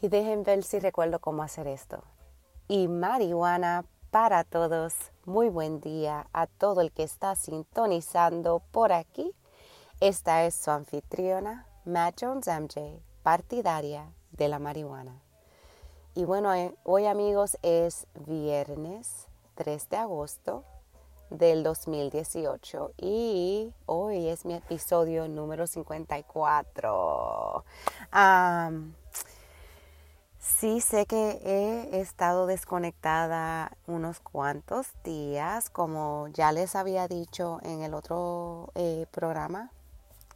Y dejen ver si recuerdo cómo hacer esto. Y marihuana para todos. Muy buen día a todo el que está sintonizando por aquí. Esta es su anfitriona, Matt Jones MJ, partidaria de la marihuana. Y bueno, eh, hoy amigos es viernes 3 de agosto del 2018 y hoy es mi episodio número 54. Sí sé que he estado desconectada unos cuantos días, como ya les había dicho en el otro eh, programa,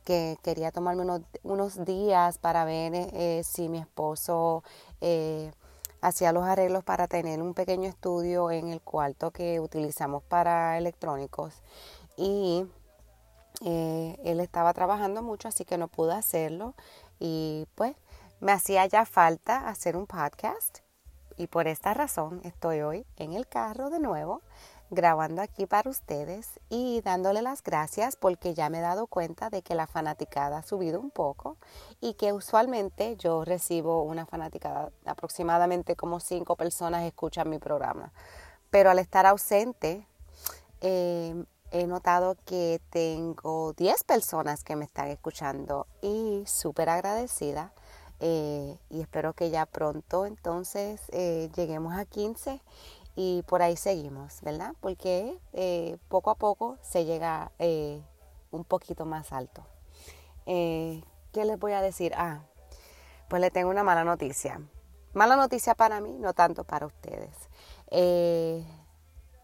que quería tomarme unos, días para ver eh, si mi esposo eh, hacía los arreglos para tener un pequeño estudio en el cuarto que utilizamos para electrónicos. Y él estaba trabajando mucho así que no pude hacerlo. Y pues me hacía ya falta hacer un podcast y por esta razón estoy hoy en el carro de nuevo grabando aquí para ustedes y dándole las gracias porque ya me he dado cuenta de que la fanaticada ha subido un poco y que usualmente yo recibo una fanaticada, aproximadamente como cinco personas escuchan mi programa. Pero al estar ausente, em, he notado que tengo 10 personas que me están escuchando y súper agradecida. Eh, y espero que ya pronto entonces eh, lleguemos a 15 y por ahí seguimos, ¿verdad? Porque eh, poco a poco se llega un poquito más alto. ¿Qué les voy a decir? Ah, pues le tengo una mala noticia. Mala noticia para mí, no tanto para ustedes.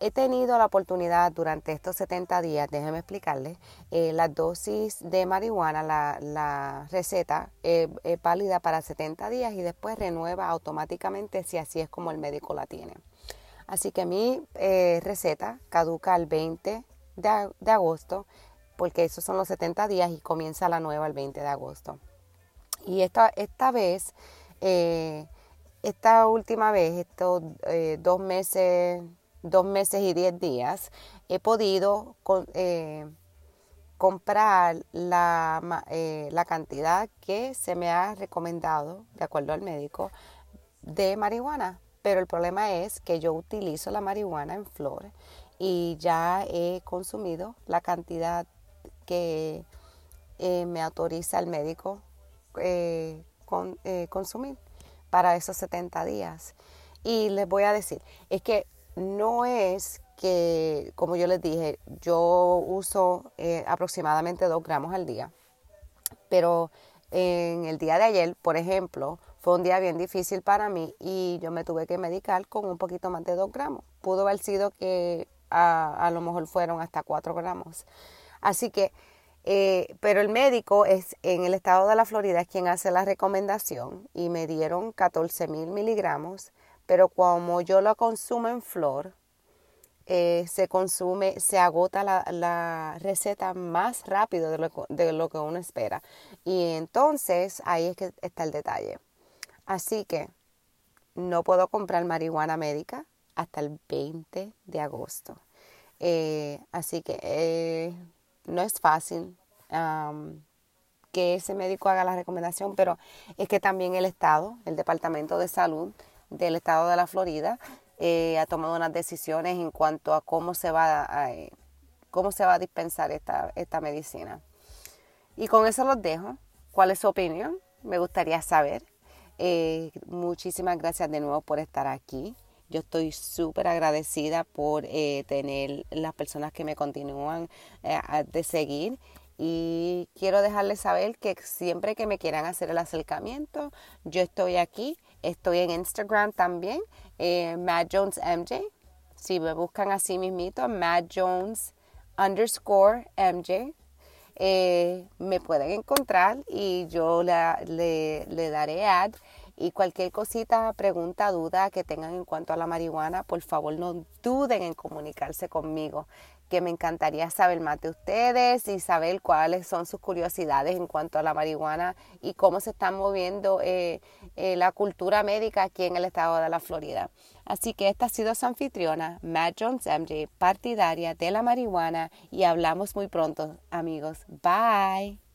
He tenido la oportunidad durante estos 70 días, déjenme explicarles, la dosis de marihuana, la, receta es válida para 70 días y después renueva automáticamente si así es como el médico la tiene. Así que mi eh, receta caduca el 20 de, agosto, porque esos son los 70 días y comienza la nueva el 20 de agosto. Y esta, esta vez, eh, esta última vez, estos eh, dos meses, dos meses y diez días, he podido comprar la, la cantidad que se me ha recomendado, de acuerdo al médico, de marihuana pero el problema es que yo utilizo la marihuana en flor y ya he consumido la cantidad que eh, me autoriza el médico eh, con, eh, consumir para esos 70 días. Y les voy a decir, es que no es que, como yo les dije, yo uso aproximadamente 2 gramos al día, pero en el día de ayer, por ejemplo, fue un día bien difícil para mí y yo me tuve que medicar con un poquito más de 2 gramos. Pudo haber sido que a, lo mejor fueron hasta 4 gramos. Así que, eh, pero el médico es en el estado de la Florida es quien hace la recomendación y me dieron 14 mil miligramos, pero como yo lo consumo en flor, eh, se consume, se agota la, la receta más rápido de lo, de lo, que uno espera. Y entonces ahí es que está el detalle. Así que no puedo comprar marihuana médica hasta el 20 de agosto. Eh, así que eh, no es fácil que ese médico haga la recomendación, pero es que también el Estado, el Departamento de Salud del Estado de la Florida, eh, ha tomado unas decisiones en cuanto a cómo se va a, cómo se va a dispensar esta, esta medicina. Y con eso los dejo. ¿Cuál es su opinión? Me gustaría saber. Eh, muchísimas gracias de nuevo por estar aquí. Yo estoy súper agradecida por eh, tener las personas que me continúan eh, de seguir y quiero dejarles saber que siempre que me quieran hacer el acercamiento, yo estoy aquí. Estoy en Instagram también, Matt Jones MJ. Si me buscan así mismito, Matt Jones underscore MJ. Eh, me pueden encontrar y yo le, le, daré ad. Y cualquier cosita, pregunta, duda que tengan en cuanto a la marihuana, por favor no duden en comunicarse conmigo, que me encantaría saber más de ustedes y saber cuáles son sus curiosidades en cuanto a la marihuana y cómo se está moviendo eh, eh, la cultura médica aquí en el estado de la Florida. Así que esta ha sido su anfitriona, Matt Jones MJ, partidaria de la marihuana y hablamos muy pronto, amigos. Bye.